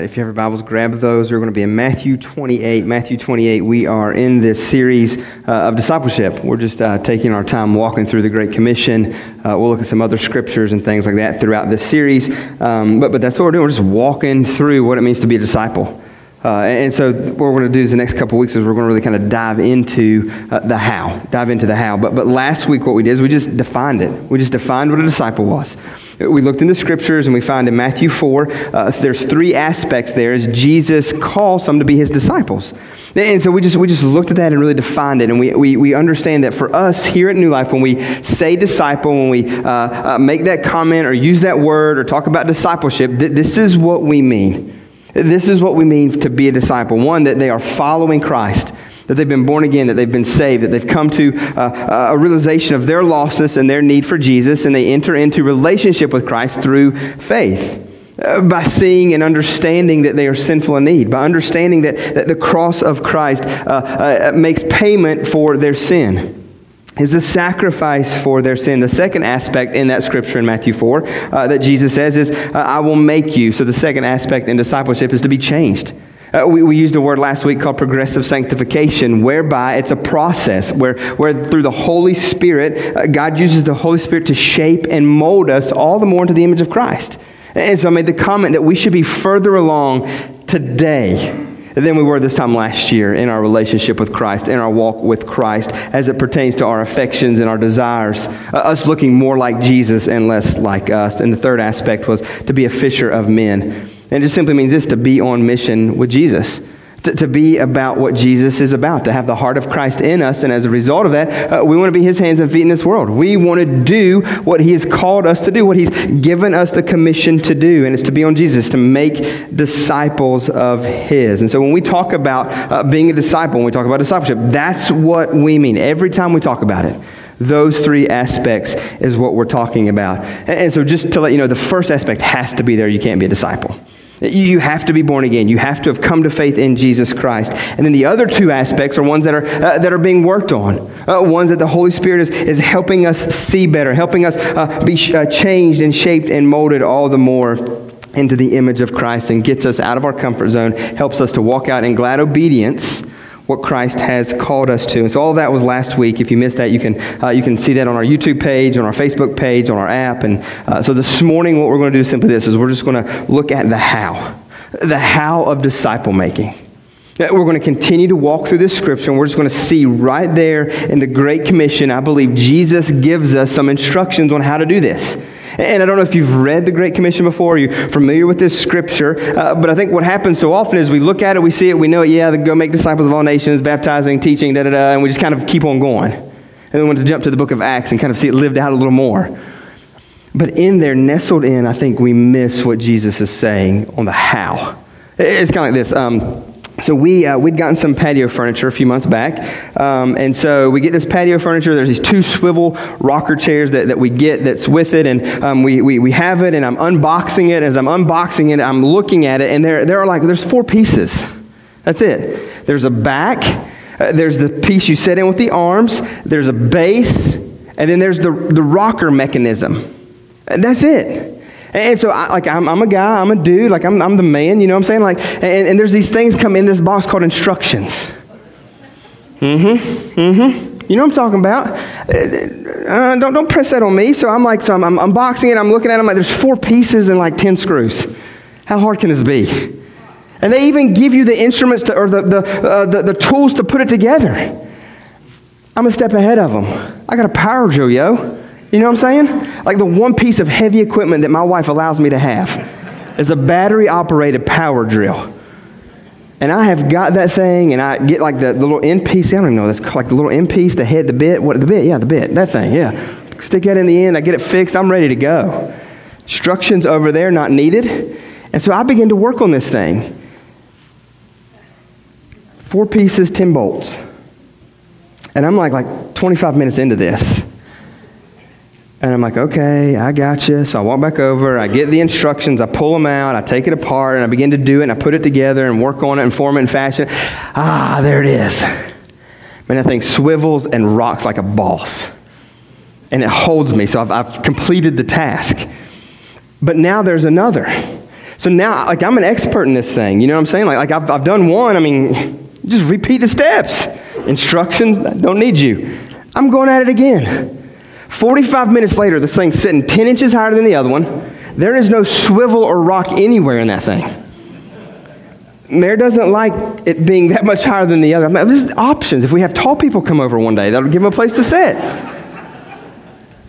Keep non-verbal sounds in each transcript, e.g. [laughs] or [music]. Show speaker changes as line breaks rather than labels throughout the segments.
right, if you have your Bibles, grab those. We're going to be in Matthew 28. Matthew 28, we are in this series uh, of discipleship. We're just uh, taking our time walking through the Great Commission. Uh, we'll look at some other scriptures and things like that throughout this series. Um, but, but that's what we're doing. We're just walking through what it means to be a disciple. Uh, and so what we're going to do is the next couple weeks is we're going to really kind of dive into uh, the how, dive into the how. But, but last week what we did is we just defined it. We just defined what a disciple was. We looked in the scriptures and we find in Matthew 4, uh, there's three aspects there as Jesus calls some to be his disciples. And so we just, we just looked at that and really defined it. And we, we, we understand that for us here at New Life, when we say disciple, when we uh, uh, make that comment or use that word or talk about discipleship, th- this is what we mean. This is what we mean to be a disciple. One, that they are following Christ, that they've been born again, that they've been saved, that they've come to uh, a realization of their lostness and their need for Jesus, and they enter into relationship with Christ through faith. Uh, by seeing and understanding that they are sinful in need, by understanding that, that the cross of Christ uh, uh makes payment for their sin is the sacrifice for their sin. The second aspect in that scripture in Matthew 4 uh, that Jesus says is, uh, I will make you. So the second aspect in discipleship is to be changed. Uh, we, we used a word last week called progressive sanctification, whereby it's a process where, where through the Holy Spirit, uh, God uses the Holy Spirit to shape and mold us all the more into the image of Christ. And so I made the comment that we should be further along today than we were this time last year in our relationship with Christ, in our walk with Christ, as it pertains to our affections and our desires, uh, us looking more like Jesus and less like us. And the third aspect was to be a fisher of men. And it just simply means this to be on mission with Jesus to, to be about what Jesus is about, to have the heart of Christ in us. And as a result of that, uh, we want to be his hands and feet in this world. We want to do what he has called us to do, what he's given us the commission to do, and it's to be on Jesus, to make disciples of his. And so when we talk about uh, being a disciple, when we talk about discipleship, that's what we mean every time we talk about it. Those three aspects is what we're talking about. And, and so, just to let you know, the first aspect has to be there. You can't be a disciple. You have to be born again. You have to have come to faith in Jesus Christ. And then the other two aspects are ones that are, uh, that are being worked on, uh, ones that the Holy Spirit is, is helping us see better, helping us uh, be uh, changed and shaped and molded all the more into the image of Christ and gets us out of our comfort zone, helps us to walk out in glad obedience what Christ has called us to. And so all that was last week. If you missed that, you can, uh, you can see that on our YouTube page, on our Facebook page, on our app. And uh, so this morning, what we're going to do is simply this, is we're just going to look at the how, the how of disciple making. We're going to continue to walk through this scripture, and we're just going to see right there in the Great Commission, I believe Jesus gives us some instructions on how to do this. And I don't know if you've read the Great Commission before, you're familiar with this scripture, uh, but I think what happens so often is we look at it, we see it, we know it, yeah, go make disciples of all nations, baptizing, teaching, da da da, and we just kind of keep on going. And then we want to jump to the book of Acts and kind of see it lived out a little more. But in there, nestled in, I think we miss what Jesus is saying on the how. It's kind of like this. Um, so we uh, we'd gotten some patio furniture a few months back, um, and so we get this patio furniture. There's these two swivel rocker chairs that, that we get that's with it, and um, we, we we have it. And I'm unboxing it. As I'm unboxing it, I'm looking at it, and there there are like there's four pieces. That's it. There's a back. Uh, there's the piece you set in with the arms. There's a base, and then there's the the rocker mechanism. And that's it. And so, I, like, I'm, I'm, a guy, I'm a dude, like, I'm, I'm the man, you know what I'm saying? Like, and, and there's these things come in this box called instructions. Mm-hmm, mm-hmm. You know what I'm talking about? Uh, uh, don't, don't press that on me. So I'm like, so I'm, unboxing it, I'm looking at it, I'm like, there's four pieces and like 10 screws. How hard can this be? And they even give you the instruments to, or the, the, uh, the, the tools to put it together. I'm a step ahead of them. I got a power drill, yo. You know what I'm saying? Like the one piece of heavy equipment that my wife allows me to have is a battery operated power drill. And I have got that thing, and I get like the, the little end piece. I don't even know that's like the little end piece, the head, the bit. What the bit? Yeah, the bit. That thing. Yeah. Stick that in the end. I get it fixed. I'm ready to go. Instructions over there not needed. And so I begin to work on this thing. Four pieces, ten bolts. And I'm like like 25 minutes into this. And I'm like, okay, I got you. So I walk back over, I get the instructions, I pull them out, I take it apart, and I begin to do it, and I put it together and work on it and form it and fashion it. Ah, there it is. Man, that thing swivels and rocks like a boss. And it holds me, so I've, I've completed the task. But now there's another. So now, like, I'm an expert in this thing. You know what I'm saying? Like, like I've, I've done one. I mean, just repeat the steps. Instructions don't need you. I'm going at it again. 45 minutes later, this thing's sitting 10 inches higher than the other one. There is no swivel or rock anywhere in that thing. Mayor doesn't like it being that much higher than the other. I mean, there's options. If we have tall people come over one day, that'll give them a place to sit.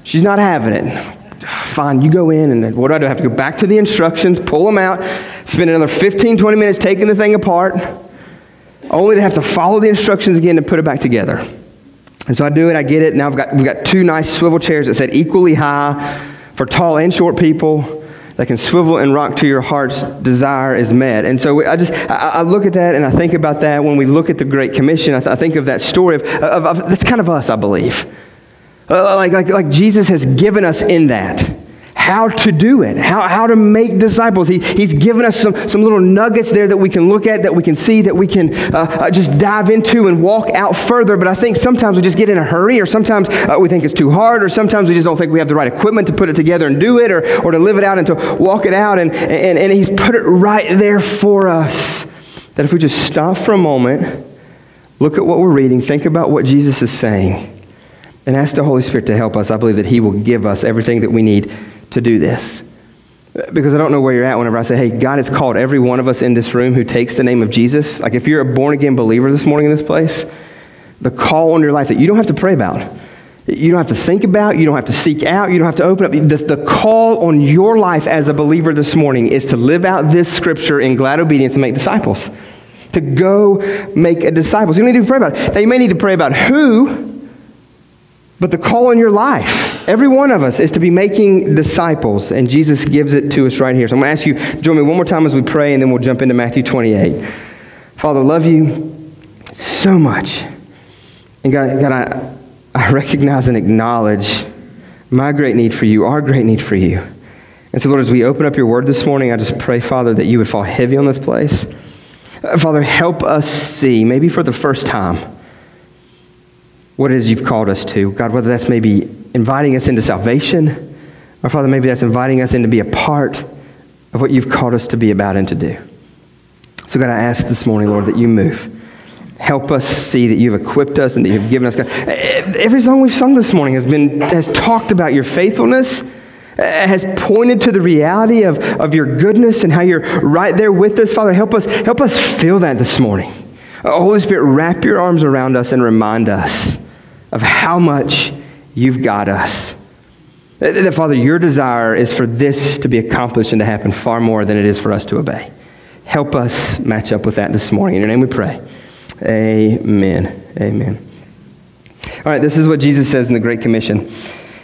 She's not having it. [sighs] Fine, you go in, and what do I do? I have to go back to the instructions, pull them out, spend another 15, 20 minutes taking the thing apart, only to have to follow the instructions again to put it back together. And so I do it, I get it. Now I've got, we've got two nice swivel chairs that said equally high for tall and short people that can swivel and rock to your heart's desire is met. And so I just, I, I look at that and I think about that when we look at the Great Commission. I, th- I think of that story of, of, of, that's kind of us, I believe. Uh, like, like, like Jesus has given us in that how to do it, how, how to make disciples. He, he's given us some, some little nuggets there that we can look at, that we can see, that we can uh, uh, just dive into and walk out further. But I think sometimes we just get in a hurry, or sometimes uh, we think it's too hard, or sometimes we just don't think we have the right equipment to put it together and do it, or, or to live it out and to walk it out. And, and, and He's put it right there for us. That if we just stop for a moment, look at what we're reading, think about what Jesus is saying, and ask the Holy Spirit to help us, I believe that He will give us everything that we need to do this. Because I don't know where you're at whenever I say, hey, God has called every one of us in this room who takes the name of Jesus. Like if you're a born again believer this morning in this place, the call on your life that you don't have to pray about, you don't have to think about, you don't have to seek out, you don't have to open up. The, the call on your life as a believer this morning is to live out this scripture in glad obedience and make disciples. To go make a disciple. So you don't need to pray about it. Now you may need to pray about who, but the call in your life, every one of us, is to be making disciples, and Jesus gives it to us right here. So I'm going to ask you, join me one more time as we pray, and then we'll jump into Matthew 28. Father, love you so much. And God, God I, I recognize and acknowledge my great need for you, our great need for you. And so, Lord, as we open up your word this morning, I just pray, Father, that you would fall heavy on this place. Father, help us see, maybe for the first time, what it is you've called us to. God, whether that's maybe inviting us into salvation, or Father, maybe that's inviting us in to be a part of what you've called us to be about and to do. So, God, I ask this morning, Lord, that you move. Help us see that you've equipped us and that you've given us. God. Every song we've sung this morning has, been, has talked about your faithfulness, uh, has pointed to the reality of, of your goodness and how you're right there with us. Father, help us, help us feel that this morning. Uh, Holy Spirit, wrap your arms around us and remind us of how much you've got us. That, Father, your desire is for this to be accomplished and to happen far more than it is for us to obey. Help us match up with that this morning. In your name we pray. Amen. Amen. All right, this is what Jesus says in the Great Commission.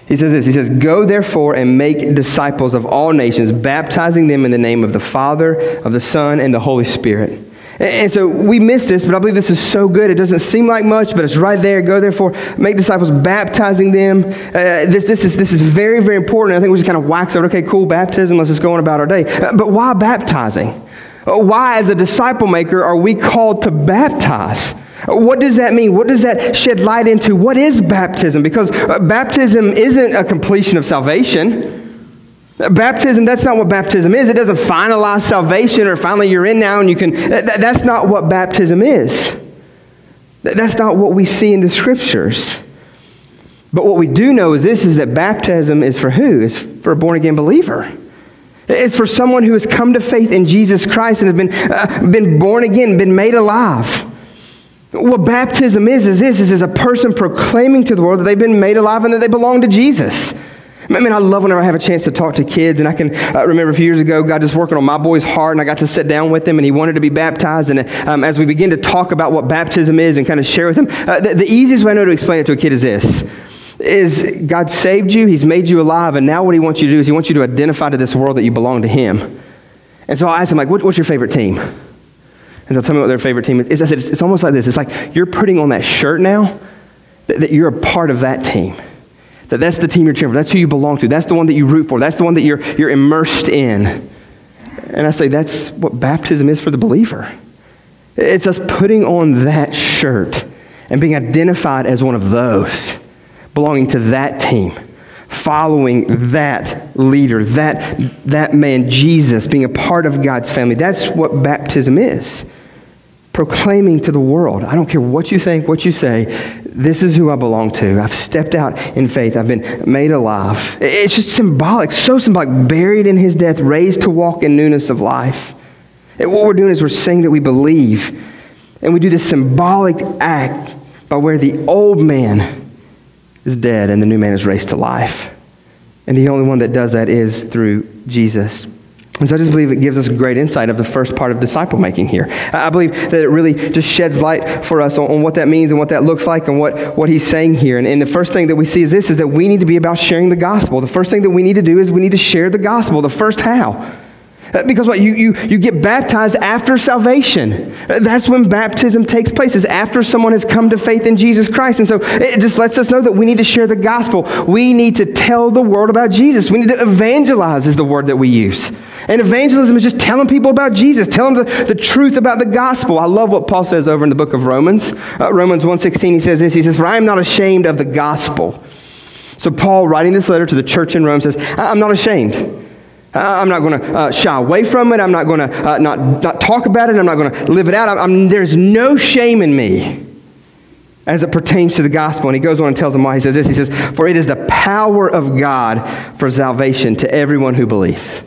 He says this He says, Go therefore and make disciples of all nations, baptizing them in the name of the Father, of the Son, and the Holy Spirit and so we miss this, but I believe this is so good. It doesn't seem like much, but it's right there. Go therefore, make disciples, baptizing them. Uh, this, this, is, this is very, very important. I think we just kind of wax over, okay, cool, baptism, let's just go on about our day. Uh, but why baptizing? Uh, why, as a disciple maker, are we called to baptize? What does that mean? What does that shed light into? What is baptism? Because uh, baptism isn't a completion of salvation. Baptism, that's not what baptism is. It doesn't finalize salvation or finally you're in now and you can. That, that's not what baptism is. That's not what we see in the scriptures. But what we do know is this is that baptism is for who? It's for a born again believer. It's for someone who has come to faith in Jesus Christ and has been, uh, been born again, been made alive. What baptism is, is this is, is a person proclaiming to the world that they've been made alive and that they belong to Jesus. I mean, I love whenever I have a chance to talk to kids, and I can uh, remember a few years ago, God just working on my boy's heart, and I got to sit down with him, and he wanted to be baptized. And um, as we begin to talk about what baptism is and kind of share with him, uh, the, the easiest way I know to explain it to a kid is this is God saved you, He's made you alive, and now what He wants you to do is He wants you to identify to this world that you belong to Him. And so I asked him, like, what, what's your favorite team? And they'll tell me what their favorite team is. I said, it's, it's almost like this. It's like you're putting on that shirt now that, that you're a part of that team. That that's the team you're cheering for. That's who you belong to. That's the one that you root for. That's the one that you're, you're immersed in. And I say that's what baptism is for the believer. It's us putting on that shirt and being identified as one of those, belonging to that team. following that leader, that, that man, Jesus, being a part of God's family. That's what baptism is. Proclaiming to the world, I don't care what you think, what you say, this is who I belong to. I've stepped out in faith. I've been made alive. It's just symbolic, so symbolic, buried in his death, raised to walk in newness of life. And what we're doing is we're saying that we believe. And we do this symbolic act by where the old man is dead and the new man is raised to life. And the only one that does that is through Jesus. And so I just believe it gives us great insight of the first part of disciple making here. I believe that it really just sheds light for us on, on, what that means and what that looks like and what, what he's saying here. And, and the first thing that we see is this, is that we need to be about sharing the gospel. The first thing that we need to do is we need to share the gospel. The first how. Uh, because what? You, you, you get baptized after salvation. Uh, that's when baptism takes place, is after someone has come to faith in Jesus Christ. And so it just lets us know that we need to share the gospel. We need to tell the world about Jesus. We need to evangelize, is the word that we use. And evangelism is just telling people about Jesus, telling them the, the truth about the gospel. I love what Paul says over in the book of Romans. Uh, Romans 1.16, he says this, he says, For I am not ashamed of the gospel. So Paul, writing this letter to the church in Rome, says, I'm not ashamed. Uh, I'm not going to uh, shy away from it. I'm not going to uh, not, not talk about it. I'm not going to live it out. I'm, I'm, there's no shame in me as it pertains to the gospel. And he goes on and tells them why. He says this He says, For it is the power of God for salvation to everyone who believes.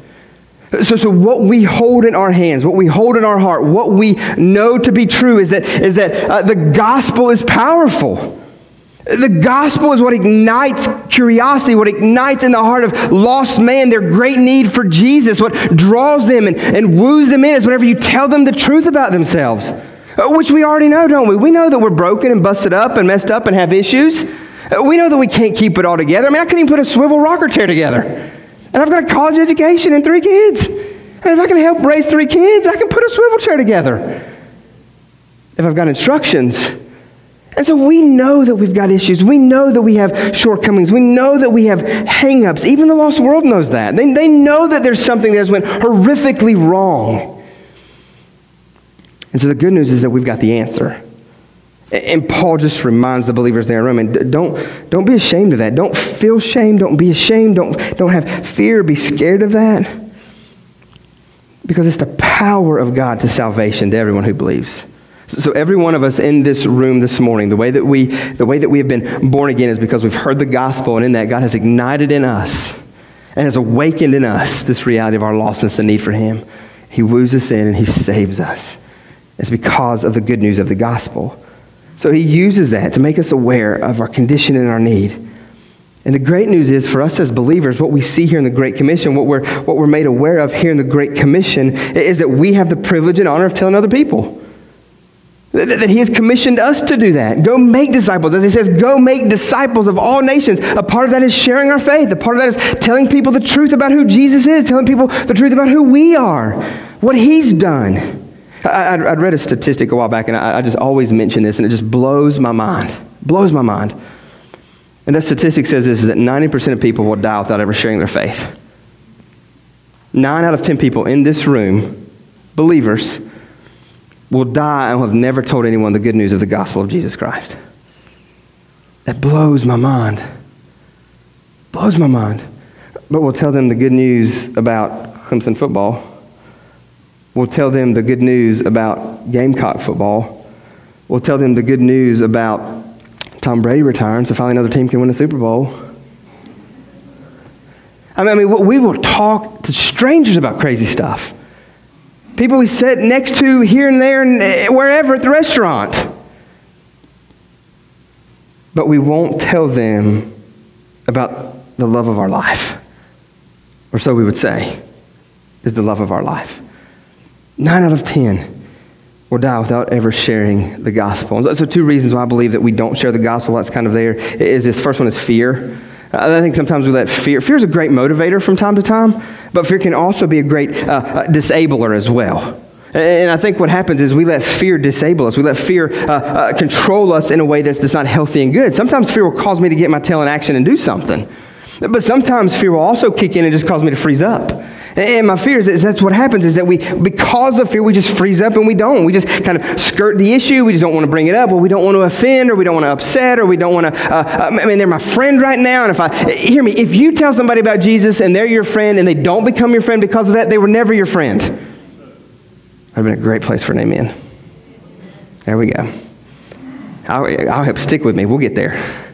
So, so what we hold in our hands, what we hold in our heart, what we know to be true is that, is that uh, the gospel is powerful. The gospel is what ignites curiosity, what ignites in the heart of lost man their great need for Jesus. What draws them and, and woos them in is whenever you tell them the truth about themselves, uh, which we already know, don't we? We know that we're broken and busted up and messed up and have issues. Uh, we know that we can't keep it all together. I mean, I couldn't even put a swivel rocker chair together. And I've got a college education and three kids. And if I can help raise three kids, I can put a swivel chair together. If I've got instructions, and so we know that we've got issues. We know that we have shortcomings. We know that we have hangups. Even the lost world knows that. They, they know that there's something that has went horrifically wrong. And so the good news is that we've got the answer. And Paul just reminds the believers there in Rome, don't, don't be ashamed of that. Don't feel shame. Don't be ashamed. Don't, don't have fear. Be scared of that. Because it's the power of God to salvation to everyone who believes. So every one of us in this room this morning, the way that we, the way that we have been born again is because we've heard the gospel, and in that God has ignited in us and has awakened in us this reality of our lostness and need for Him. He woos us in and He saves us. It's because of the good news of the gospel. So He uses that to make us aware of our condition and our need. And the great news is for us as believers, what we see here in the Great Commission, what we're, what we're made aware of here in the Great Commission, is that we have the privilege and honor of telling other people. That he has commissioned us to do that. Go make disciples. As he says, go make disciples of all nations. A part of that is sharing our faith. A part of that is telling people the truth about who Jesus is, telling people the truth about who we are, what he's done. I, would read a statistic a while back, and I, I just always mention this, and it just blows my mind. Blows my mind. And that statistic says this is that 90% of people will die without ever sharing their faith. Nine out of 10 people in this room, believers, will die and will have never told anyone the good news of the gospel of Jesus Christ. That blows my mind. Blows my mind. But we'll tell them the good news about Clemson football. We'll tell them the good news about Gamecock football. We'll tell them the good news about Tom Brady retiring so finally another team can win a Super Bowl. I mean, I mean we will talk to strangers about crazy stuff people we sit next to here and there and eh, wherever at the restaurant. But we won't tell them about the love of our life. Or so we would say, is the love of our life. Nine out of ten will die without ever sharing the gospel. So, two reasons why I believe that we don't share the gospel. That's kind of there. Is this first one is fear. I think sometimes we let fear. Fear is a great motivator from time to time, but fear can also be a great uh, uh, disabler as well. And I think what happens is we let fear disable us. We let fear uh, uh, control us in a way that's, that's not healthy and good. Sometimes fear will cause me to get my tail in action and do something. But sometimes fear will also kick in and just cause me to freeze up. And my fear is that that's what happens is that we, because of fear, we just freeze up and we don't. We just kind of skirt the issue. We just don't want to bring it up, or we don't want to offend, or we don't want to upset, or we don't want to. Uh, I mean, they're my friend right now, and if I hear me, if you tell somebody about Jesus and they're your friend and they don't become your friend because of that, they were never your friend. That'd have been a great place for an amen. There we go. I'll, I'll help stick with me. We'll get there.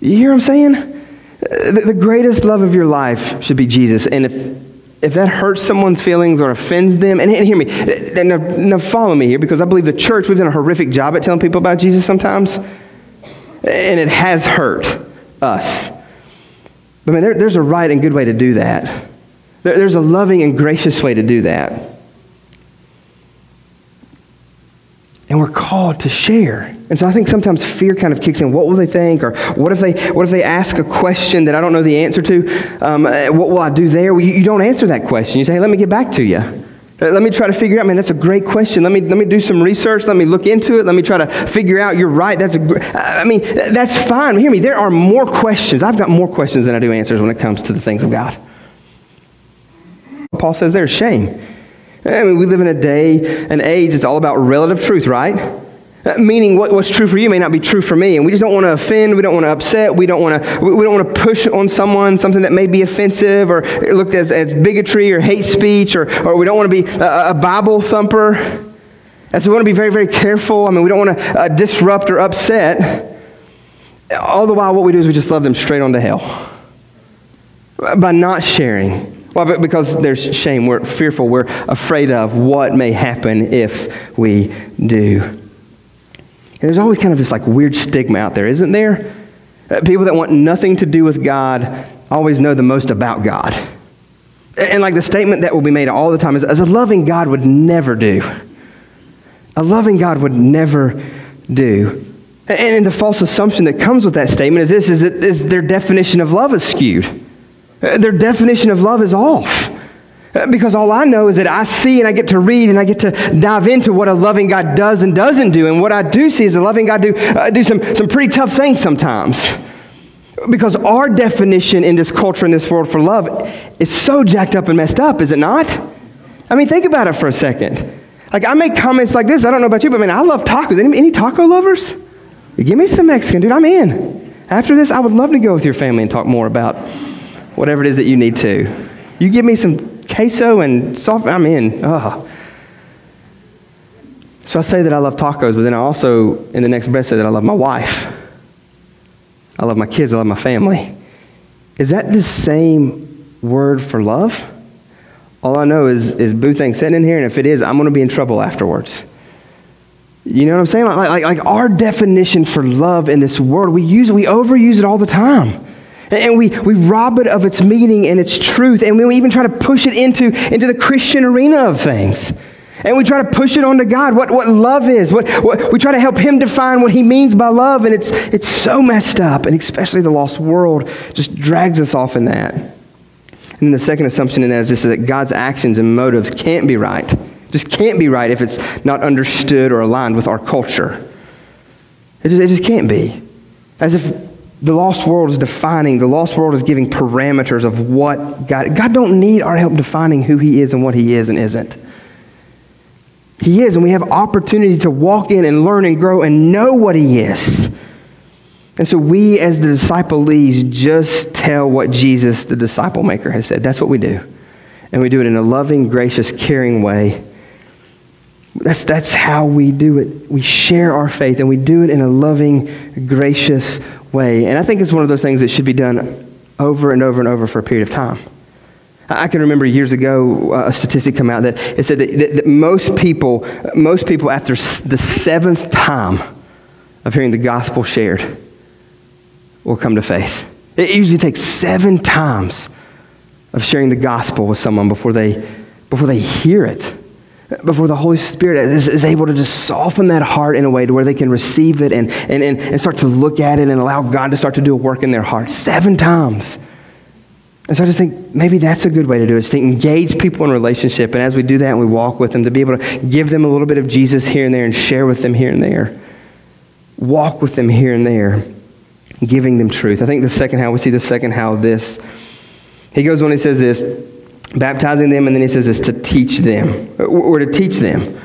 You hear what I'm saying? The, greatest love of your life should be Jesus. And if, if that hurts someone's feelings or offends them, and, and hear me, now, now follow me here because I believe the church, we've done a horrific job at telling people about Jesus sometimes. And it has hurt us. But man, there, there's a right and good way to do that. There, there's a loving and gracious way to do that. And we're called to share. And so I think sometimes fear kind of kicks in. What will they think? Or what if they, what if they ask a question that I don't know the answer to? Um, uh, what will I do there? Well, you, you, don't answer that question. You say, hey, let me get back to you. Uh, let me try to figure out, man, that's a great question. Let me, let me do some research. Let me look into it. Let me try to figure out, you're right. That's a, I mean, that's fine. Hear me. There are more questions. I've got more questions than I do answers when it comes to the things of God. Paul says there's shame. I mean, we live in a day, an age, it's all about relative truth, right? Uh, meaning what, what's true for you may not be true for me. And we just don't want to offend. We don't want to upset. We don't want to, we don't want to push on someone something that may be offensive or looked as, as bigotry or hate speech or, or we don't want to be a, a Bible thumper. And so we want to be very, very careful. I mean, we don't want to uh, disrupt or upset. All the while, what we do is we just love them straight on to hell by not sharing well, because there's shame. We're fearful. We're afraid of what may happen if we do. And there's always kind of this like weird stigma out there, isn't there? Uh, people that want nothing to do with God always know the most about God. And like the statement that will be made all the time is, as a loving God would never do. A loving God would never do. And the false assumption that comes with that statement is this, is that is their definition of love is skewed. Their definition of love is off. Because all I know is that I see and I get to read and I get to dive into what a loving God does and doesn't do. And what I do see is a loving God do, uh, do some, some pretty tough things sometimes. Because our definition in this culture, in this world for love, is so jacked up and messed up, is it not? I mean, think about it for a second. Like, I make comments like this. I don't know about you, but man, I love tacos. Any, any taco lovers? Give me some Mexican, dude. I'm in. After this, I would love to go with your family and talk more about whatever it is that you need to. You give me some queso and soft, I'm in. Oh. So I say that I love tacos, but then I also, in the next breath, say that I love my wife. I love my kids. I love my family. Is that the same word for love? All I know is, is Boo Thing sitting in here, and if it is, I'm going to be in trouble afterwards. You know what I'm saying? Like, like, like our definition for love in this world, we use we overuse it all the time. And we, we rob it of its meaning and its truth. And we even try to push it into, into the Christian arena of things. And we try to push it onto God, what, what love is. What, what, we try to help Him define what He means by love. And it's, it's so messed up. And especially the lost world just drags us off in that. And the second assumption in that is this is that God's actions and motives can't be right. Just can't be right if it's not understood or aligned with our culture. It just, it just can't be. As if the lost world is defining, the lost world is giving parameters of what God, God don't need our help defining who he is and what he is and isn't. He is, and we have opportunity to walk in and learn and grow and know what he is. And so we, as the disciples, just tell what Jesus, the disciple maker, has said. That's what we do. And we do it in a loving, gracious, caring way. That's, that's how we do it. We share our faith, and we do it in a loving, gracious way. And I think it's one of those things that should be done over and over and over for a period of time. I can remember years ago uh, a statistic come out that it said that, that, that most people, most people after the seventh time of hearing the gospel shared will come to faith. It usually takes seven times of sharing the gospel with someone before they, before they hear it before the Holy Spirit is, is, able to just soften that heart in a way to where they can receive it and, and, and, and start to look at it and allow God to start to do a work in their heart seven times. And so I just think maybe that's a good way to do it, is to engage people in relationship. And as we do that and we walk with them, to be able to give them a little bit of Jesus here and there and share with them here and there. Walk with them here and there, giving them truth. I think the second how, we see the second how this He goes on, he says this baptizing them, and then he says this to teach them, or to teach them.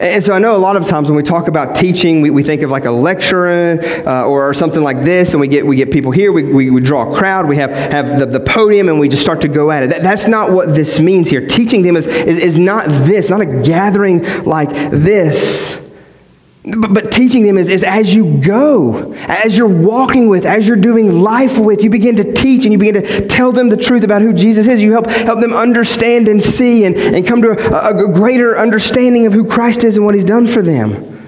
And so I know a lot of times when we talk about teaching, we, we think of like a lecturer uh, or something like this, and we get, we get people here, we, we, we draw a crowd, we have, have the, the podium, and we just start to go at it. That, that's not what this means here. Teaching them is, is, is not this, not a gathering like this. But, but, teaching them is, is as you go, as you're walking with, as you're doing life with, you begin to teach and you begin to tell them the truth about who Jesus is. You help, help them understand and see and, and come to a, a greater understanding of who Christ is and what he's done for them.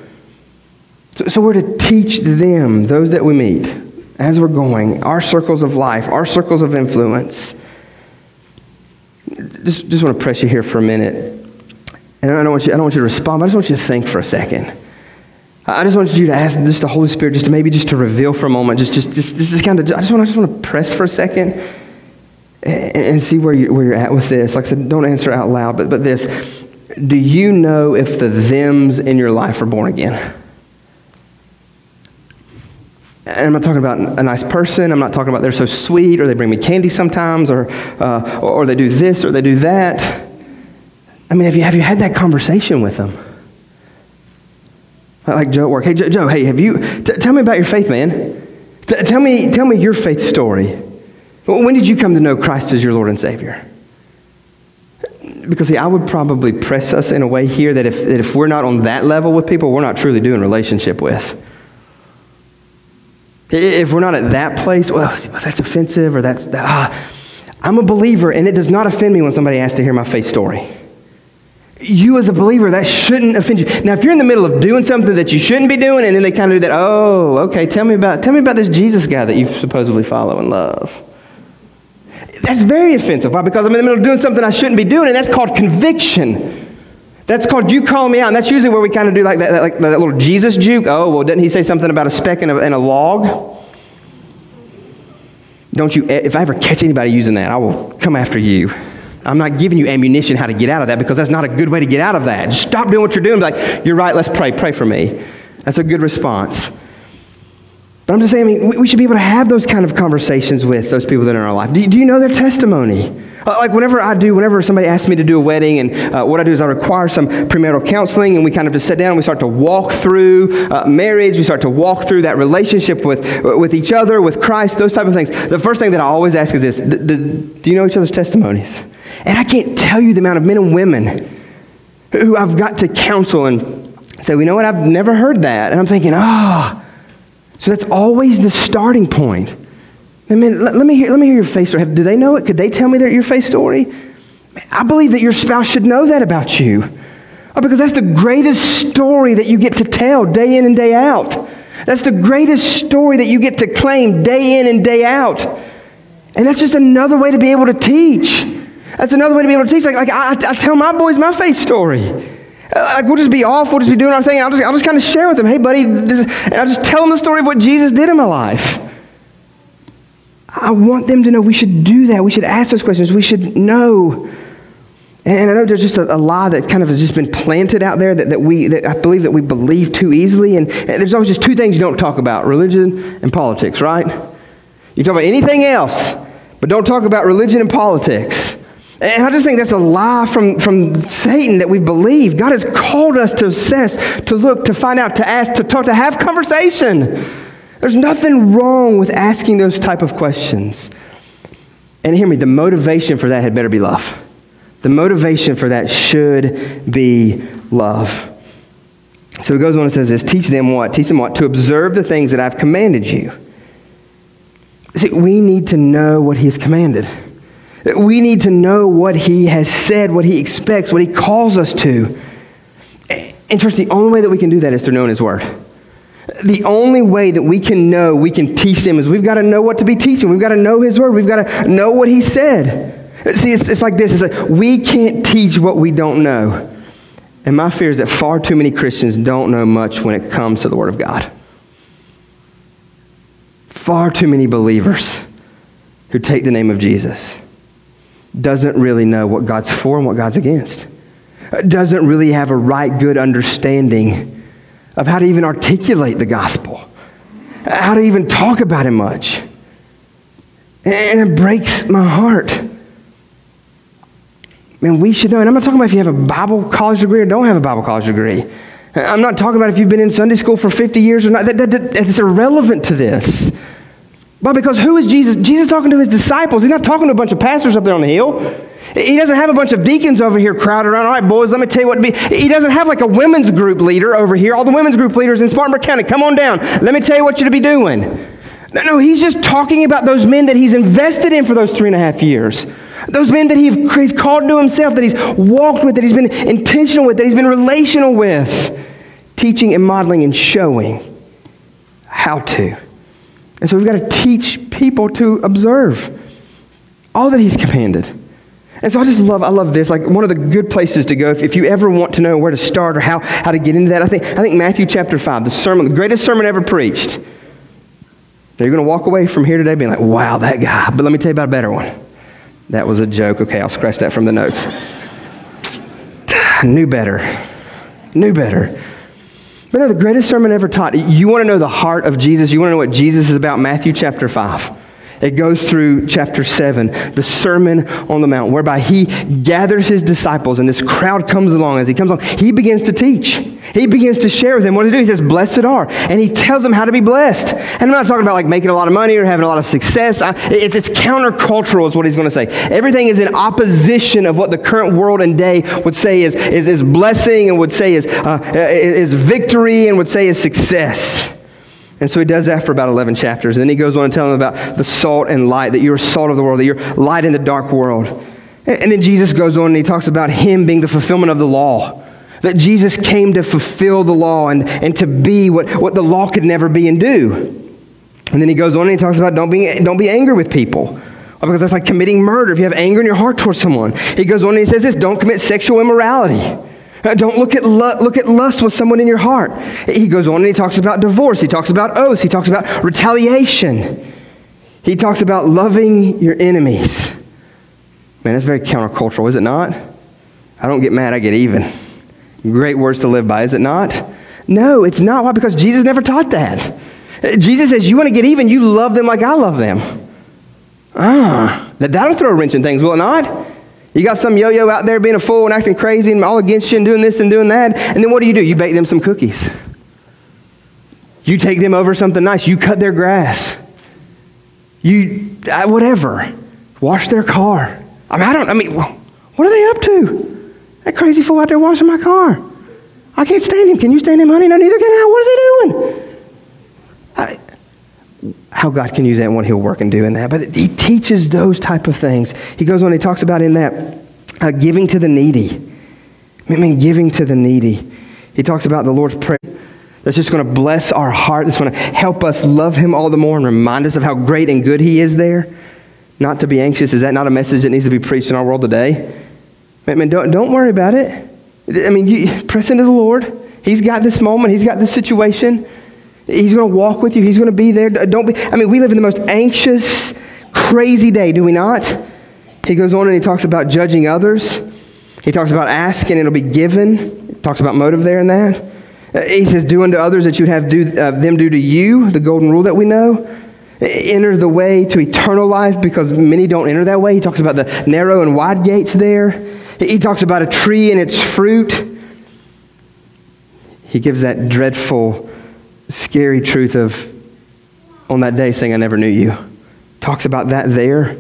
So, so we're to teach them, those that we meet, as we're going, our circles of life, our circles of influence. Just, just want to press you here for a minute. And I don't, want you, I don't want you to respond, but I just want you to think for a second. I just want you to ask just the Holy Spirit just to maybe just to reveal for a moment, just just just, just kind of I just want I just want to press for a second and, and see where you where you're at with this. Like I said, don't answer out loud, but but this. Do you know if the thems in your life are born again? And I'm not talking about a nice person. I'm not talking about they're so sweet or they bring me candy sometimes or, uh, or, or they do this or they do that. I mean, have you, have you had that conversation with them? Like Joe at work. Hey, Joe, hey, have you, t- tell me about your faith, man. T- tell, me, tell me your faith story. When did you come to know Christ as your Lord and Savior? Because, see, I would probably press us in a way here that if, that if we're not on that level with people, we're not truly doing relationship with. If we're not at that place, well, that's offensive or that's, that, ah, I'm a believer and it does not offend me when somebody asks to hear my faith story you as a believer, that shouldn't offend you. Now, if you're in the middle of doing something that you shouldn't be doing, and then they kind of do that, oh, okay, tell me about tell me about this Jesus guy that you supposedly follow and love. That's very offensive. Why? Because I'm in the middle of doing something I shouldn't be doing, and that's called conviction. That's called you call me out, and that's usually where we kind of do like that, like that little Jesus juke. Oh, well, didn't he say something about a speck in a, in a log? Don't you? If I ever catch anybody using that, I will come after you. I'm not giving you ammunition how to get out of that because that's not a good way to get out of that. Just stop doing what you're doing. Be like, you're right, let's pray. Pray for me. That's a good response. But I'm just saying, I mean, we should be able to have those kind of conversations with those people that are in our life. Do you, do you know their testimony? Uh, like whenever I do, whenever somebody asks me to do a wedding, and uh, what I do is I require some premarital counseling, and we kind of just sit down and we start to walk through uh, marriage. We start to walk through that relationship with, with each other, with Christ, those type of things. The first thing that I always ask is this Do you know each other's testimonies? And I can't tell you the amount of men and women who I've got to counsel and say, you know what, I've never heard that. And I'm thinking, ah, oh. so that's always the starting point. I mean, let, let, me hear, let me hear your faith story. Do they know it? Could they tell me their, your faith story? I believe that your spouse should know that about you. Oh, because that's the greatest story that you get to tell day in and day out. That's the greatest story that you get to claim day in and day out. And that's just another way to be able to teach. That's another way to be able to teach. Like, like I, I tell my boys my faith story. Uh, like we'll just be off, we'll just be doing our thing. I'll just, I'll just kind of share with them, hey, buddy, this, and I'll just tell them the story of what Jesus did in my life. I want them to know we should do that. We should ask those questions. We should know. And I know there's just a, a lie that kind of has just been planted out there that, that we, that I believe that we believe too easily. And, and there's always just two things you don't talk about religion and politics, right? You talk about anything else, but don't talk about religion and politics. And I just think that's a lie from, from Satan that we believe. God has called us to assess, to look, to find out, to ask, to talk, to have conversation. There's nothing wrong with asking those type of questions. And hear me, the motivation for that had better be love. The motivation for that should be love. So he goes on and says this Teach them what? Teach them what? To observe the things that I've commanded you. See, we need to know what he has commanded. We need to know what he has said, what he expects, what he calls us to. And trust the only way that we can do that is through knowing his word. The only way that we can know, we can teach them is we've got to know what to be teaching. We've got to know his word. We've got to know what he said. See, it's, it's like this. It's like we can't teach what we don't know. And my fear is that far too many Christians don't know much when it comes to the word of God. Far too many believers who take the name of Jesus doesn't really know what God's for and what God's against, doesn't really have a right, good understanding of how to even articulate the gospel, how to even talk about it much. And it breaks my heart. Man, we should know. And I'm not talking about if you have a Bible college degree or don't have a Bible college degree. I'm not talking about if you've been in Sunday school for 50 years or not. That, that, that, that's irrelevant to this. But because who is Jesus? Jesus talking to his disciples. He's not talking to a bunch of pastors up there on the hill. He doesn't have a bunch of deacons over here crowded around. All right, boys, let me tell you what to be. He doesn't have like a women's group leader over here. All the women's group leaders in Spartanburg County, come on down. Let me tell you what you're to be doing. No, no, he's just talking about those men that he's invested in for those three and a half years. Those men that he's called to himself, that he's walked with, that he's been intentional with, that he's been relational with, teaching and modeling and showing how to. And so we've got to teach people to observe all that he's commanded. And so I just love, I love this. Like one of the good places to go if, if you ever want to know where to start or how, how to get into that, I think, I think Matthew chapter 5, the sermon, the greatest sermon ever preached. You're going to walk away from here today being like, wow, that guy. But let me tell you about a better one. That was a joke. Okay, I'll scratch that from the notes. I [sighs] Knew better. Knew better. But no, the greatest sermon ever taught. You want to know the heart of Jesus? You want to know what Jesus is about? Matthew chapter 5. It goes through chapter 7, the Sermon on the Mount, whereby he gathers his disciples and this crowd comes along. As he comes along, he begins to teach. He begins to share with them what to do. He says, Blessed are. And he tells them how to be blessed. And I'm not talking about like making a lot of money or having a lot of success. It's, it's countercultural, is what he's going to say. Everything is in opposition of what the current world and day would say is, is, is blessing and would say is, uh, is victory and would say is success. And so he does that for about 11 chapters. And then he goes on to tell them about the salt and light, that you're salt of the world, that you're light in the dark world. And then Jesus goes on and he talks about him being the fulfillment of the law. That Jesus came to fulfill the law and, and to be what, what the law could never be and do. And then he goes on and he talks about don't be, don't be angry with people. Oh, because that's like committing murder if you have anger in your heart towards someone. He goes on and he says this don't commit sexual immorality. Uh, don't look at, look at lust with someone in your heart. He goes on and he talks about divorce. He talks about oaths. He talks about retaliation. He talks about loving your enemies. Man, that's very countercultural, is it not? I don't get mad, I get even. Great words to live by, is it not? No, it's not. Why? Because Jesus never taught that. Jesus says, You want to get even, you love them like I love them. Ah, that'll throw a wrench in things, will it not? You got some yo yo out there being a fool and acting crazy and all against you and doing this and doing that. And then what do you do? You bake them some cookies. You take them over something nice. You cut their grass. You, uh, whatever. Wash their car. I mean, I don't, I mean, what are they up to? That crazy fool out there washing my car. I can't stand him. Can you stand him, honey? No, neither can I. What is he doing? I, how God can use that and what He'll work and do in that. But He teaches those type of things. He goes on, He talks about in that uh, giving to the needy. I mean, giving to the needy. He talks about the Lord's Prayer that's just going to bless our heart, that's going to help us love Him all the more and remind us of how great and good He is there. Not to be anxious. Is that not a message that needs to be preached in our world today? Man, man don't, don't worry about it. I mean, you press into the Lord. He's got this moment, He's got this situation. He's going to walk with you. He's going to be there. Don't be. I mean, we live in the most anxious, crazy day, do we not? He goes on and he talks about judging others. He talks about asking, it'll be given. He talks about motive there and that. Uh, he says, Do unto others that you'd have do, uh, them do to you, the golden rule that we know. Enter the way to eternal life because many don't enter that way. He talks about the narrow and wide gates there. He talks about a tree and its fruit. He gives that dreadful scary truth of on that day saying, I never knew you. Talks about that there.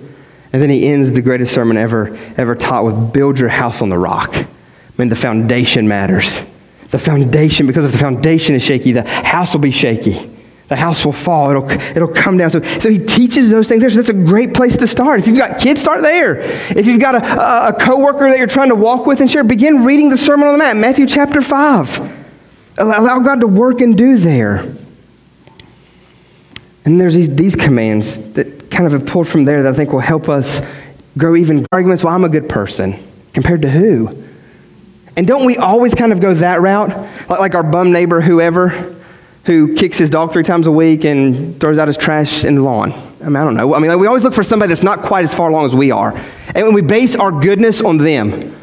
And then he ends the greatest sermon ever, ever taught with build your house on the rock. I mean, the foundation matters. The foundation, because if the foundation is shaky, the house will be shaky. The house will fall. It'll, it'll come down. So, so he teaches those things there. So that's a great place to start. If you've got kids, start there. If you've got a, a, a coworker that you're trying to walk with and share, begin reading the Sermon on the Mount, Matthew chapter 5. Allow God to work and do there. And there's these, these commands that kind of have pulled from there that I think will help us grow even arguments. Well, I'm a good person. Compared to who? And don't we always kind of go that route? Like, like our bum neighbor, whoever, who kicks his dog three times a week and throws out his trash in the lawn. I mean, I don't know. I mean, like, we always look for somebody that's not quite as far along as we are. And we base our goodness on them.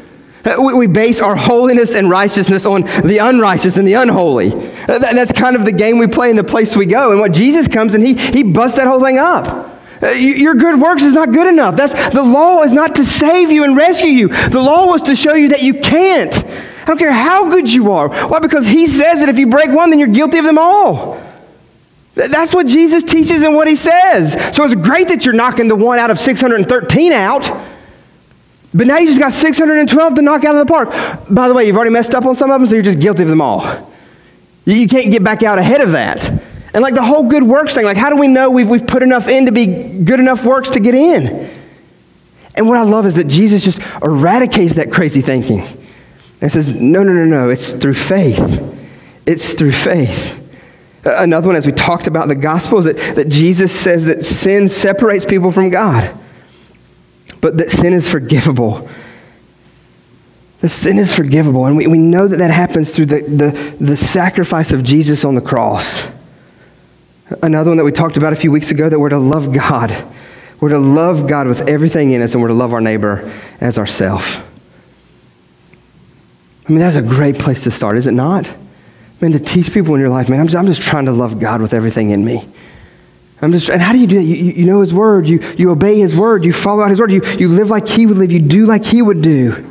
We base our holiness and righteousness on the unrighteous and the unholy. That's kind of the game we play and the place we go. And what Jesus comes and he, he busts that whole thing up. Uh, your good works is not good enough. That's, the law is not to save you and rescue you. The law was to show you that you can't. I don't care how good you are. Why? Because he says that if you break one, then you're guilty of them all. That's what Jesus teaches and what he says. So it's great that you're knocking the one out of 613 out. But now you just got 612 to knock out of the park. By the way, you've already messed up on some of them, so you're just guilty of them all. You can't get back out ahead of that. And like the whole good works thing, like how do we know we've, we've put enough in to be good enough works to get in? And what I love is that Jesus just eradicates that crazy thinking and says, no, no, no, no, it's through faith. It's through faith. Another one, as we talked about the gospel, is that, that Jesus says that sin separates people from God, but that sin is forgivable. The sin is forgivable, and we, we know that that happens through the, the, the sacrifice of Jesus on the cross. Another one that we talked about a few weeks ago that we're to love God. We're to love God with everything in us, and we're to love our neighbor as ourself. I mean, that's a great place to start, is it not? Man, to teach people in your life, man, I'm just, I'm just trying to love God with everything in me. I'm just, and how do you do that? You, you, you know His Word. You, you obey His Word. You follow out His Word. You, you live like He would live. You do like He would do.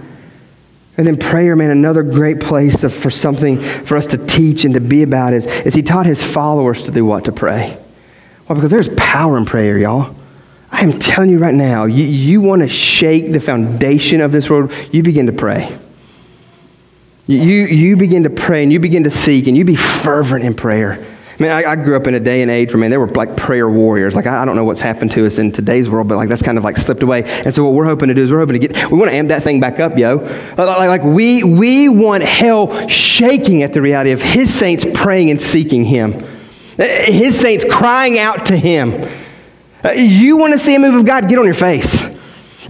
And then prayer, man, another great place of, for something for us to teach and to be about is, is he taught his followers to do what? To pray. Well, because there's power in prayer, y'all. I am telling you right now, you, you want to shake the foundation of this world, you begin to pray. You, you begin to pray and you begin to seek and you be fervent in prayer. I mean, I, I, grew up in a day and age where, man, they were like prayer warriors. Like, I, I, don't know what's happened to us in today's world, but like that's kind of like slipped away. And so what we're hoping to do is we're hoping to get, we want to amp that thing back up, yo. Like, like we, we want hell shaking at the reality of his saints praying and seeking him. Eh, his saints crying out to him. Eh, you want to see a move of God, get on your face.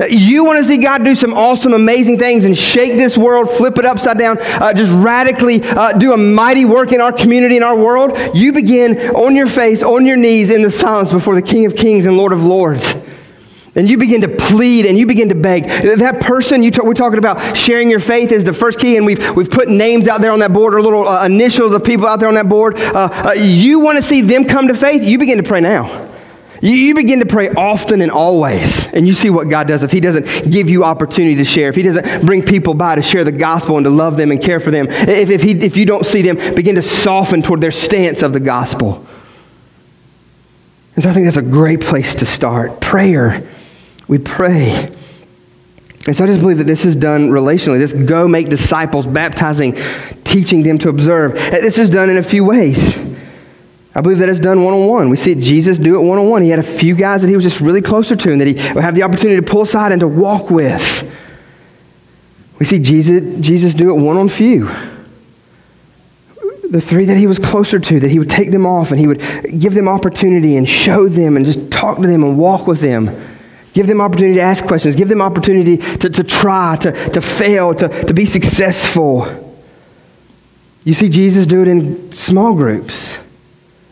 You want to see God do some awesome, amazing things and shake this world, flip it upside down, uh, just radically uh, do a mighty work in our community, in our world? You begin on your face, on your knees in the silence before the King of Kings and Lord of Lords. And you begin to plead and you begin to beg. That person, you we're talking about sharing your faith is the first key, and we've, we've put names out there on that board or little uh, initials of people out there on that board. Uh, uh, you want to see them come to faith? You begin to pray now. You, you begin to pray often and always, and you see what God does. If He doesn't give you opportunity to share, if He doesn't bring people by to share the gospel and to love them and care for them, if, if, he, if you don't see them begin to soften toward their stance of the gospel. And so I think that's a great place to start. Prayer. We pray. And so I just believe that this is done relationally. This go make disciples, baptizing, teaching them to observe. This is done in a few ways. I believe that it's done one on one. We see Jesus do it one on one. He had a few guys that he was just really closer to and that he would have the opportunity to pull aside and to walk with. We see Jesus, Jesus do it one on few. The three that he was closer to, that he would take them off and he would give them opportunity and show them and just talk to them and walk with them. Give them opportunity to ask questions. Give them opportunity to, to try, to, to fail, to, to be successful. You see Jesus do it in small groups.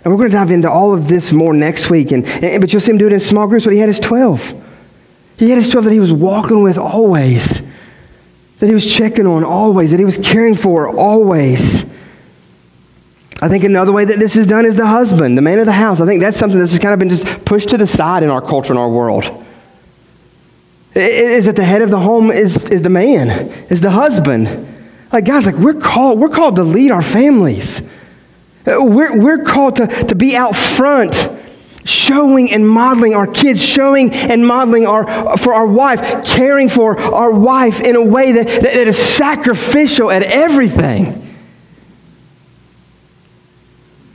And we're going to dive into all of this more next week. And, and, but you'll see him do it in small groups, but he had his 12. He had his 12 that he was walking with always, that he was checking on always, that he was caring for always. I think another way that this is done is the husband, the man of the house. I think that's something that's kind of been just pushed to the side in our culture and our world. Is that the head of the home is, is the man, is the husband. Like, guys, like we're called, we're called to lead our families. We're, we're called to, to be out front, showing and modeling our kids, showing and modeling our, for our wife, caring for our wife in a way that, that is sacrificial at everything.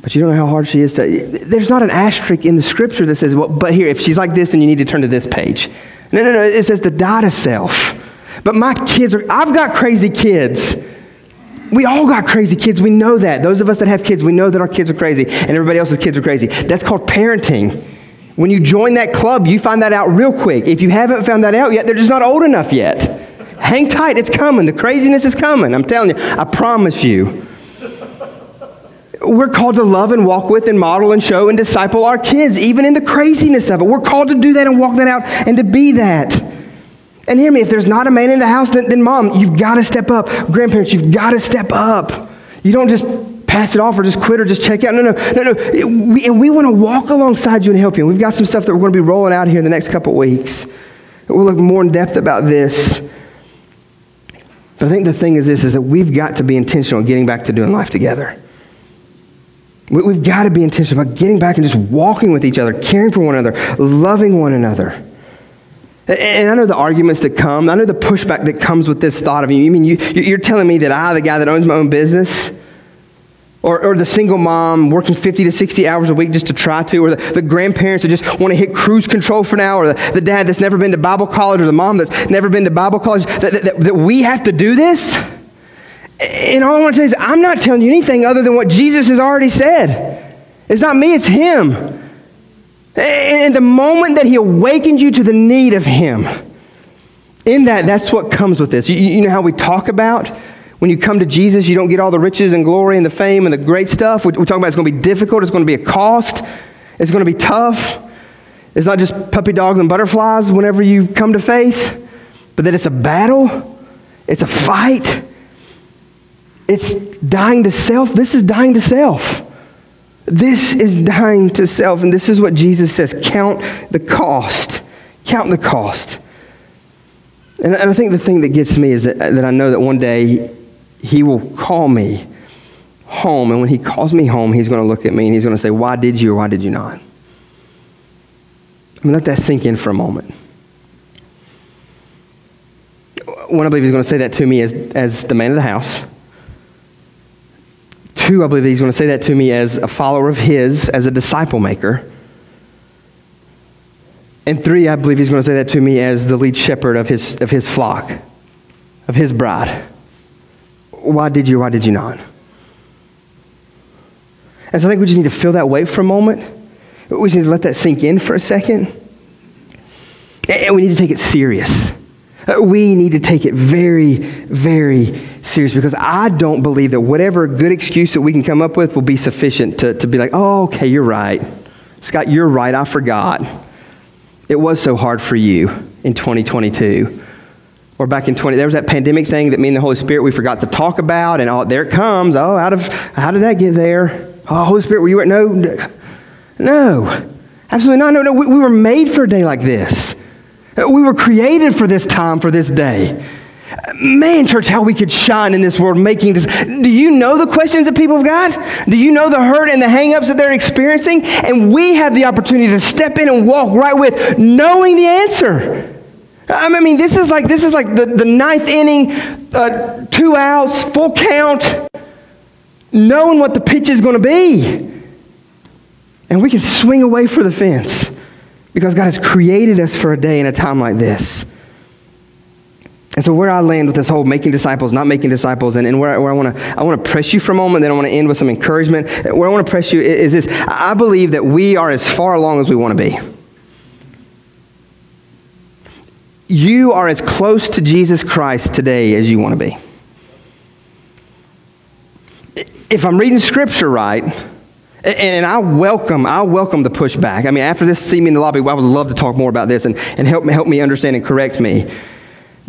But you don't know how hard she is to. There's not an asterisk in the scripture that says, well, but here, if she's like this, then you need to turn to this page. No, no, no. It says to die to self. But my kids are, I've got crazy kids. We all got crazy kids. We know that. Those of us that have kids, we know that our kids are crazy and everybody else's kids are crazy. That's called parenting. When you join that club, you find that out real quick. If you haven't found that out yet, they're just not old enough yet. Hang tight, it's coming. The craziness is coming. I'm telling you, I promise you. We're called to love and walk with and model and show and disciple our kids, even in the craziness of it. We're called to do that and walk that out and to be that. And hear me, if there's not a man in the house, then, then mom, you've got to step up. Grandparents, you've got to step up. You don't just pass it off or just quit or just check out. No, no, no, no. We, and we want to walk alongside you and help you. And we've got some stuff that we're going to be rolling out here in the next couple weeks. We'll look more in depth about this. But I think the thing is this, is that we've got to be intentional on getting back to doing life together. We've got to be intentional about getting back and just walking with each other, caring for one another, loving one another. And I know the arguments that come, I know the pushback that comes with this thought of you. You mean you, you're telling me that I, the guy that owns my own business, or, or the single mom working 50 to 60 hours a week just to try to, or the, the grandparents that just want to hit cruise control for now, or the, the, dad that's never been to Bible college, or the mom that's never been to Bible college, that, that, that we have to do this? And all I want to you is, I'm not telling you anything other than what Jesus has already said. It's not me, it's Him. And the moment that He awakened you to the need of Him, in that, that's what comes with this. You, you, know how we talk about when you come to Jesus, you don't get all the riches and glory and the fame and the great stuff. We, we talk about it's going to be difficult, it's going to be a cost, it's going to be tough. It's not just puppy dogs and butterflies whenever you come to faith, but that it's a battle, it's a fight, it's dying to self. This is dying to self. This is dying to self. And this is what Jesus says count the cost. Count the cost. And, and I think the thing that gets me is that, that I know that one day he will call me home. And when he calls me home, he's going to look at me and he's going to say, Why did you or why did you not? I mean, let that sink in for a moment. One, I believe he's going to say that to me as, as the man of the house. Two, I believe that he's going to say that to me as a follower of his, as a disciple maker. And three, I believe he's going to say that to me as the lead shepherd of his, of his flock, of his bride. Why did you, why did you not? And so I think we just need to feel that weight for a moment. We just need to let that sink in for a second. And we need to take it serious. Uh, we need to take it very, very serious because I don't believe that whatever good excuse that we can come up with will be sufficient to, to be like, oh, okay, you're right. Scott, you're right. I forgot. It was so hard for you in 2022. Or back in 20, there was that pandemic thing that me and the Holy Spirit we forgot to talk about, and oh, there it comes. Oh, out of how did that get there? Oh, Holy Spirit, were you at no, no, absolutely not. No, no, we, we were made for a day like this. We were created for this time, for this day. Man, church, how we could shine in this world making this. Do you know the questions that people have got? Do you know the hurt and the hangups that they're experiencing? And we have the opportunity to step in and walk right with knowing the answer. I mean, this is like this is like the, the ninth inning, uh, two outs, full count, knowing what the pitch is going to be. And we can swing away for the fence because God has created us for a day and a time like this. And so where I land with this whole making disciples, not making disciples, and, and where, I, where I want to I want to press you for a moment, then I want to end with some encouragement. Where I want to press you is, is this. I believe that we are as far along as we want to be. You are as close to Jesus Christ today as you want to be. If I'm reading scripture right, and, I welcome, I welcome the pushback. I mean, after this, see me in the lobby, I would love to talk more about this and, and help, me, help me understand and correct me.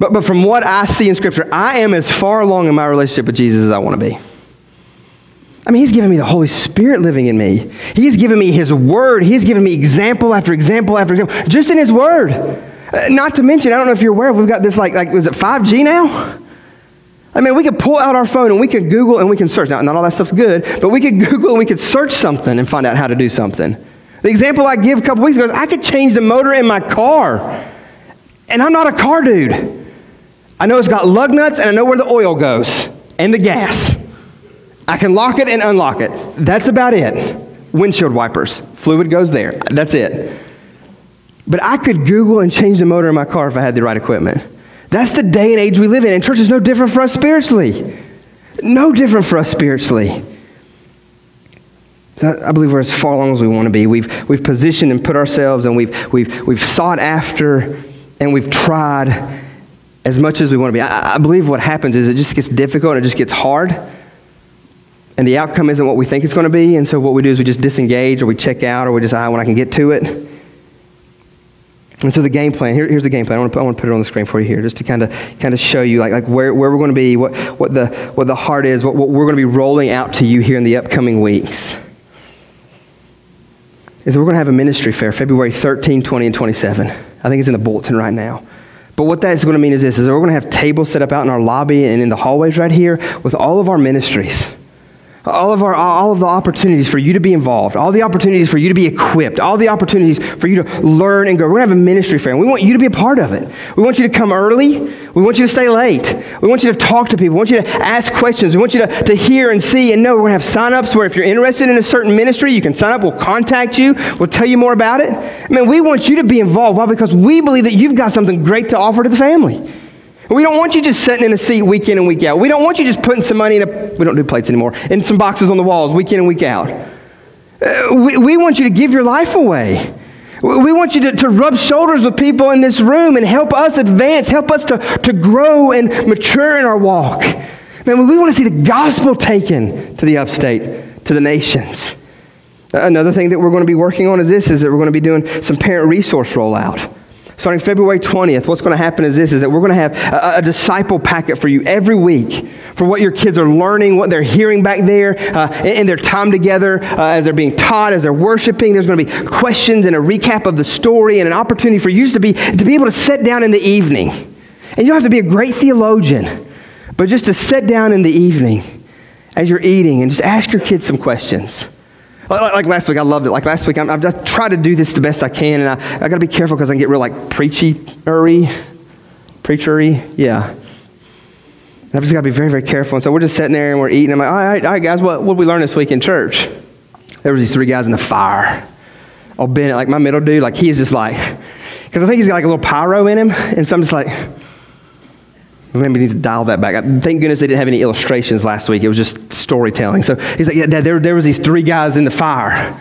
But, but from what I see in Scripture, I am as far along in my relationship with Jesus as I want to be. I mean, He's given me the Holy Spirit living in me. He's given me His Word. He's given me example after example after example, just in His Word. Uh, not to mention, I don't know if you're aware, we've got this like, like was it 5G now? I mean, we could pull out our phone and we could Google and we can search. Now, not all that stuff's good, but we could [laughs] Google and we could search something and find out how to do something. The example I give a couple weeks ago is I could change the motor in my car. And I'm not a car dude. I know it's got lug nuts and I know where the oil goes and the gas. I can lock it and unlock it. That's about it. Windshield wipers, fluid goes there. That's it. But I could Google and change the motor in my car if I had the right equipment. That's the day and age we live in. And church is no different for us spiritually. No different for us spiritually. So I believe we're as far along as we want to be. We've, we've positioned and put ourselves and we've, we've, we've sought after and we've tried as much as we want to be. I, I believe what happens is it just gets difficult and it just gets hard. And the outcome isn't what we think it's going to be. And so what we do is we just disengage or we check out or we just, ah, when I can get to it. And so the game plan, here, here's the game plan. I want, to, I want to put it on the screen for you here just to kind of kind of show you like, like where, where we're going to be, what, what, the, what the heart is, what, what we're going to be rolling out to you here in the upcoming weeks. Is we're going to have a ministry fair February 13, 20, and 27. I think it's in the bulletin right now. But what that's going to mean is this, is we're going to have tables set up out in our lobby and in the hallways right here with all of our ministries all of, our, all of the opportunities for you to be involved, all the opportunities for you to be equipped, all the opportunities for you to learn and grow. We're going to have a ministry fair, and we want you to be a part of it. We want you to come early. We want you to stay late. We want you to talk to people. We want you to ask questions. We want you to, to hear and see and know. We're going to have sign-ups where if you're interested in a certain ministry, you can sign up. We'll contact you. We'll tell you more about it. I mean, we want you to be involved. Why? Because we believe that you've got something great to offer to the family. We don't want you just sitting in a seat week in and week out. We don't want you just putting some money in a, we don't do plates anymore, in some boxes on the walls week in and week out. Uh, we, we want you to give your life away. We want you to, to rub shoulders with people in this room and help us advance, help us to, to grow and mature in our walk. Man, we want to see the gospel taken to the upstate, to the nations. Another thing that we're going to be working on is this, is that we're going to be doing some parent resource rollout. Starting February 20th, what's going to happen is this, is that we're going to have a, a disciple packet for you every week for what your kids are learning, what they're hearing back there uh, in, in, their time together uh, as they're being taught, as they're worshiping. There's going to be questions and a recap of the story and an opportunity for you to be, to be able to sit down in the evening. And you don't have to be a great theologian, but just to sit down in the evening as you're eating and just ask your kids some questions. Like, like last week, I loved it. Like last week, I'm, I've just tried to do this the best I can, and I, got to be careful because I can get real like preachy-ery, preachery, yeah. And I've just got to be very, very careful. And so we're just sitting there and we're eating. I'm like, all right, all right, guys, what what did we learn this week in church? There was these three guys in the fire. Oh, Bennett, like my middle dude, like he is just like, because I think he's got like a little pyro in him, and so I'm just like, Maybe we need to dial that back. Thank goodness they didn't have any illustrations last week. It was just storytelling. So he's like, yeah, Dad, there, there was these three guys in the fire.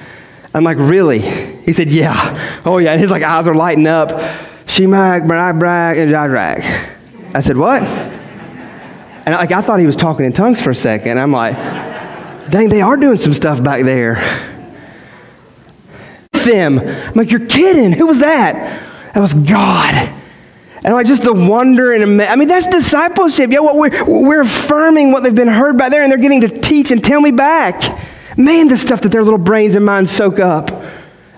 I'm like, really? He said, yeah. Oh, yeah. And his like eyes are lighting up. Shemak, Brak, Brak, and Jadrak. I said, what? And like, I thought he was talking in tongues for a second. I'm like, dang, they are doing some stuff back there. Them. I'm like, you're kidding. Who was that? That was God. And like just the wonder and I mean that's discipleship. Yeah, what we're we're affirming what they've been heard by there, and they're getting to teach and tell me back. Man, the stuff that their little brains and minds soak up.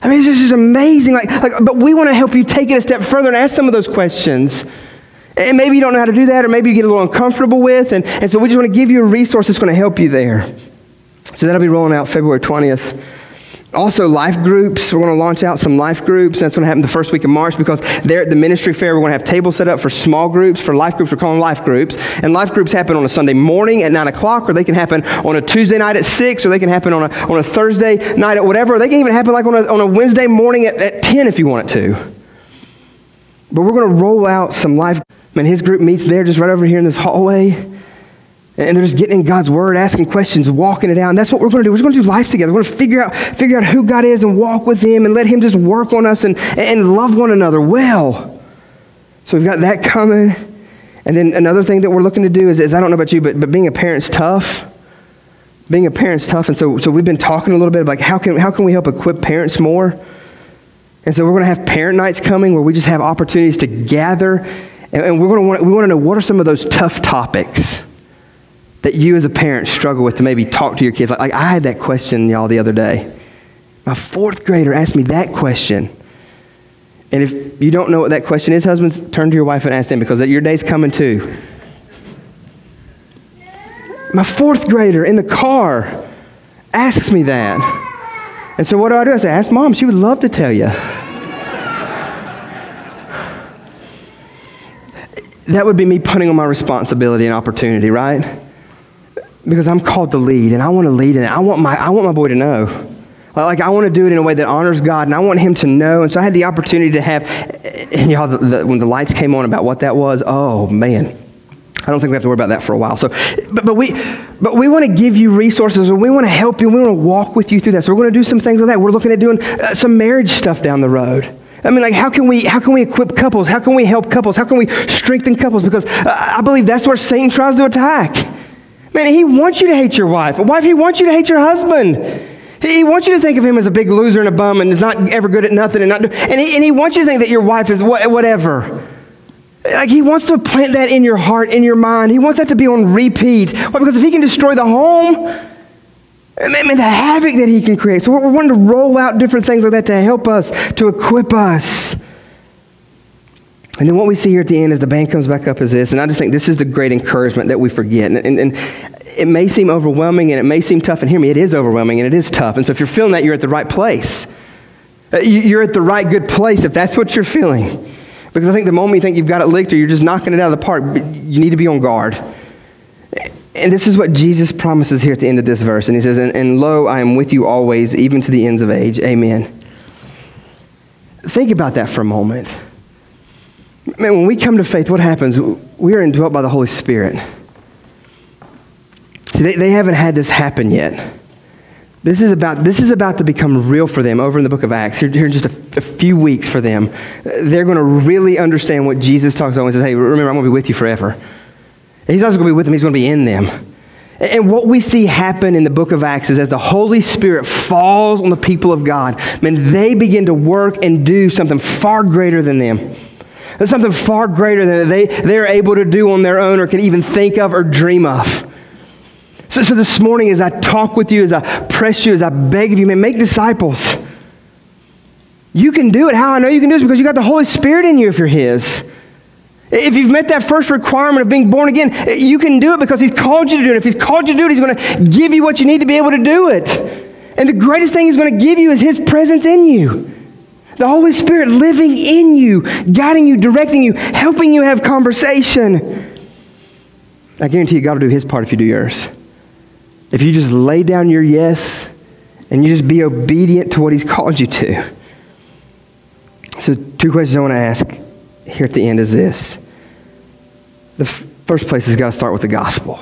I mean, it's just amazing. Like, like, but we want to help you take it a step further and ask some of those questions. And maybe you don't know how to do that, or maybe you get a little uncomfortable with. And, and so we just want to give you a resource that's going to help you there. So that'll be rolling out February 20th. Also, life groups. We're going to launch out some life groups. That's going to happen the first week of March because there at the ministry fair, we're going to have tables set up for small groups. For life groups, we're calling life groups. And life groups happen on a Sunday morning at 9 o'clock, or they can happen on a Tuesday night at 6, or they can happen on a, on a Thursday night at whatever. They can even happen like on a, on a Wednesday morning at, at 10 if you want it to. But we're going to roll out some life. Man, his group meets there just right over here in this hallway. And they're just getting in God's word, asking questions, walking it out. And that's what we're going to do. We're going to do life together. We're going to figure out, figure out who God is and walk with Him and let Him just work on us and, and love one another well. So we've got that coming. And then another thing that we're looking to do is, is I don't know about you, but, but being a parent's tough. Being a parent's tough. And so, so we've been talking a little bit about like how can, how can we help equip parents more? And so we're going to have parent nights coming where we just have opportunities to gather. And, and we're going to want, we want to know what are some of those tough topics that you as a parent struggle with to maybe talk to your kids? Like, like I had that question, y'all, the other day. My fourth grader asked me that question. And if you don't know what that question is, husbands, turn to your wife and ask them because your day's coming too. My fourth grader in the car asks me that. And so what do I do? I say, ask mom. She would love to tell you. that would be me putting on my responsibility and opportunity, right? Because I'm called to lead and I want to lead and. I want my, I want my boy to know. Like, I want to do it in a way that honors God and I want him to know. And so I had the opportunity to have, and y'all, the, the, when the lights came on about what that was, oh man. I don't think we have to worry about that for a while. So, but, but we, but we want to give you resources and we want to help you. and We want to walk with you through that. So we're going to do some things like that. We're looking at doing uh, some marriage stuff down the road. I mean, like, how can we, how can we equip couples? How can we help couples? How can we strengthen couples? Because uh, I believe that's where Satan tries to attack. Man, he wants you to hate your wife. Wife, he wants you to hate your husband. He wants you to think of him as a big loser and a bum and is not ever good at nothing and not do, and he, and he wants you to think that your wife is whatever. Like he wants to plant that in your heart, in your mind. He wants that to be on repeat. Why? Because if he can destroy the home, I mean, the havoc that he can create. So we're wanting to roll out different things like that to help us, to equip us. And then what we see here at the end as the band comes back up is this, and I just think this is the great encouragement that we forget. And, and, and it may seem overwhelming and it may seem tough, and hear me, it is overwhelming and it is tough. And so if you're feeling that, you're at the right place. Uh, you're at the right good place if that's what you're feeling. Because I think the moment you think you've got it licked or you're just knocking it out of the park, you need to be on guard. And this is what Jesus promises here at the end of this verse. And he says, And, and lo, I am with you always, even to the ends of age. Amen. Think about that for a moment. Man, when we come to faith, what happens? We are indwelt by the Holy Spirit. See, they, they haven't had this happen yet. This is, about, this is about to become real for them over in the book of Acts. Here, here in just a, a, few weeks for them. They're going to really understand what Jesus talks about he says, Hey, remember, I'm going to be with you forever. He's also going to be with them, he's going to be in them. And what we see happen in the book of Acts is as the Holy Spirit falls on the people of God, man, they begin to work and do something far greater than them. Something far greater than they, they're able to do on their own or can even think of or dream of. So, so this morning, as I talk with you, as I press you, as I beg of you, man, make disciples. You can do it. How I know you can do it is because you got the Holy Spirit in you if you're His. If you've met that first requirement of being born again, you can do it because He's called you to do it. If He's called you to do it, He's going to give you what you need to be able to do it. And the greatest thing He's going to give you is His presence in you. The Holy Spirit living in you, guiding you, directing you, helping you have conversation. I guarantee you, God will do His part if you do yours. If you just lay down your yes and you just be obedient to what He's called you to. So, two questions I want to ask here at the end is this. The f- first place has got to start with the gospel.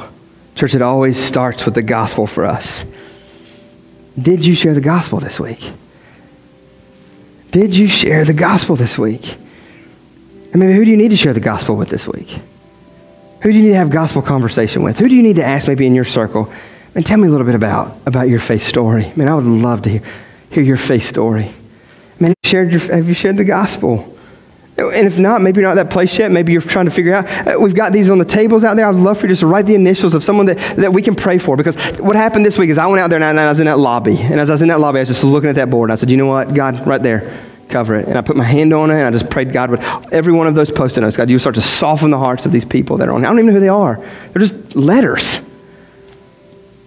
Church, it always starts with the gospel for us. Did you share the gospel this week? Did you share the gospel this week? And maybe who do you need to share the gospel with this week? Who do you need to have gospel conversation with? Who do you need to ask maybe in your circle? And tell me a little bit about, about your faith story. Man, I would love to hear, hear your faith story. Man, shared your, have you shared the gospel? And if not, maybe you're not at that place yet. Maybe you're trying to figure out. Uh, we've got these on the tables out there. I'd love for you just to write the initials of someone that, that we can pray for. Because what happened this week is I went out there and I was in that lobby. And as I was in that lobby, I was just looking at that board. And I said, you know what? God, right there, cover it. And I put my hand on it and I just prayed God would, every one of those post-it notes, God, you start to soften the hearts of these people that are on. I don't even know who they are. They're just letters.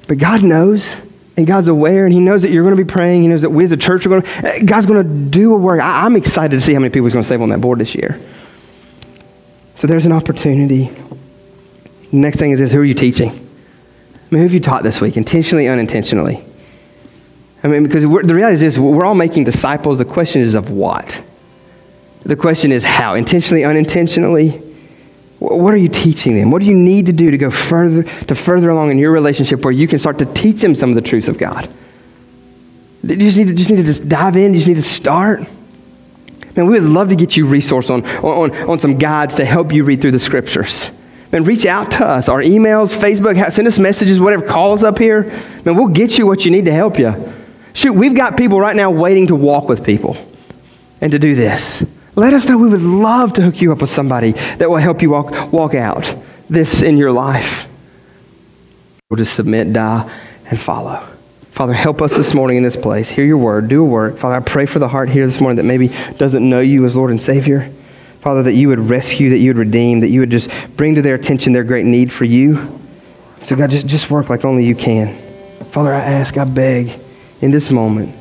But God knows, and God's aware, and He knows that you're going to be praying. He knows that we as a church are going to, God's going to do a work. I, am excited to see how many people He's going to save on that board this year. So there's an opportunity. The next thing is this who are you teaching? I mean, who have you taught this week, intentionally, unintentionally? I mean, because the reality is this we're all making disciples. The question is of what? The question is how? Intentionally, unintentionally? What are you teaching them? What do you need to do to go further, to further along in your relationship where you can start to teach them some of the truths of God? You just need to, just need to just dive in. You just need to start. Man, we would love to get you resource on, on, on some guides to help you read through the scriptures. Man, reach out to us. Our emails, Facebook, send us messages, whatever. Call us up here. Man, we'll get you what you need to help you. Shoot, we've got people right now waiting to walk with people and to do this. Let us know. We would love to hook you up with somebody that will help you walk, walk out this in your life. We'll just submit, die, and follow. Father, help us this morning in this place. Hear your word. Do a work. Father, I pray for the heart here this morning that maybe doesn't know you as Lord and Savior. Father, that you would rescue, that you would redeem, that you would just bring to their attention their great need for you. So, God, just, just work like only you can. Father, I ask, I beg in this moment,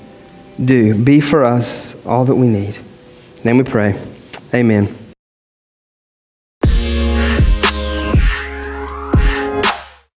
do. Be for us all that we need. Then we pray. Amen.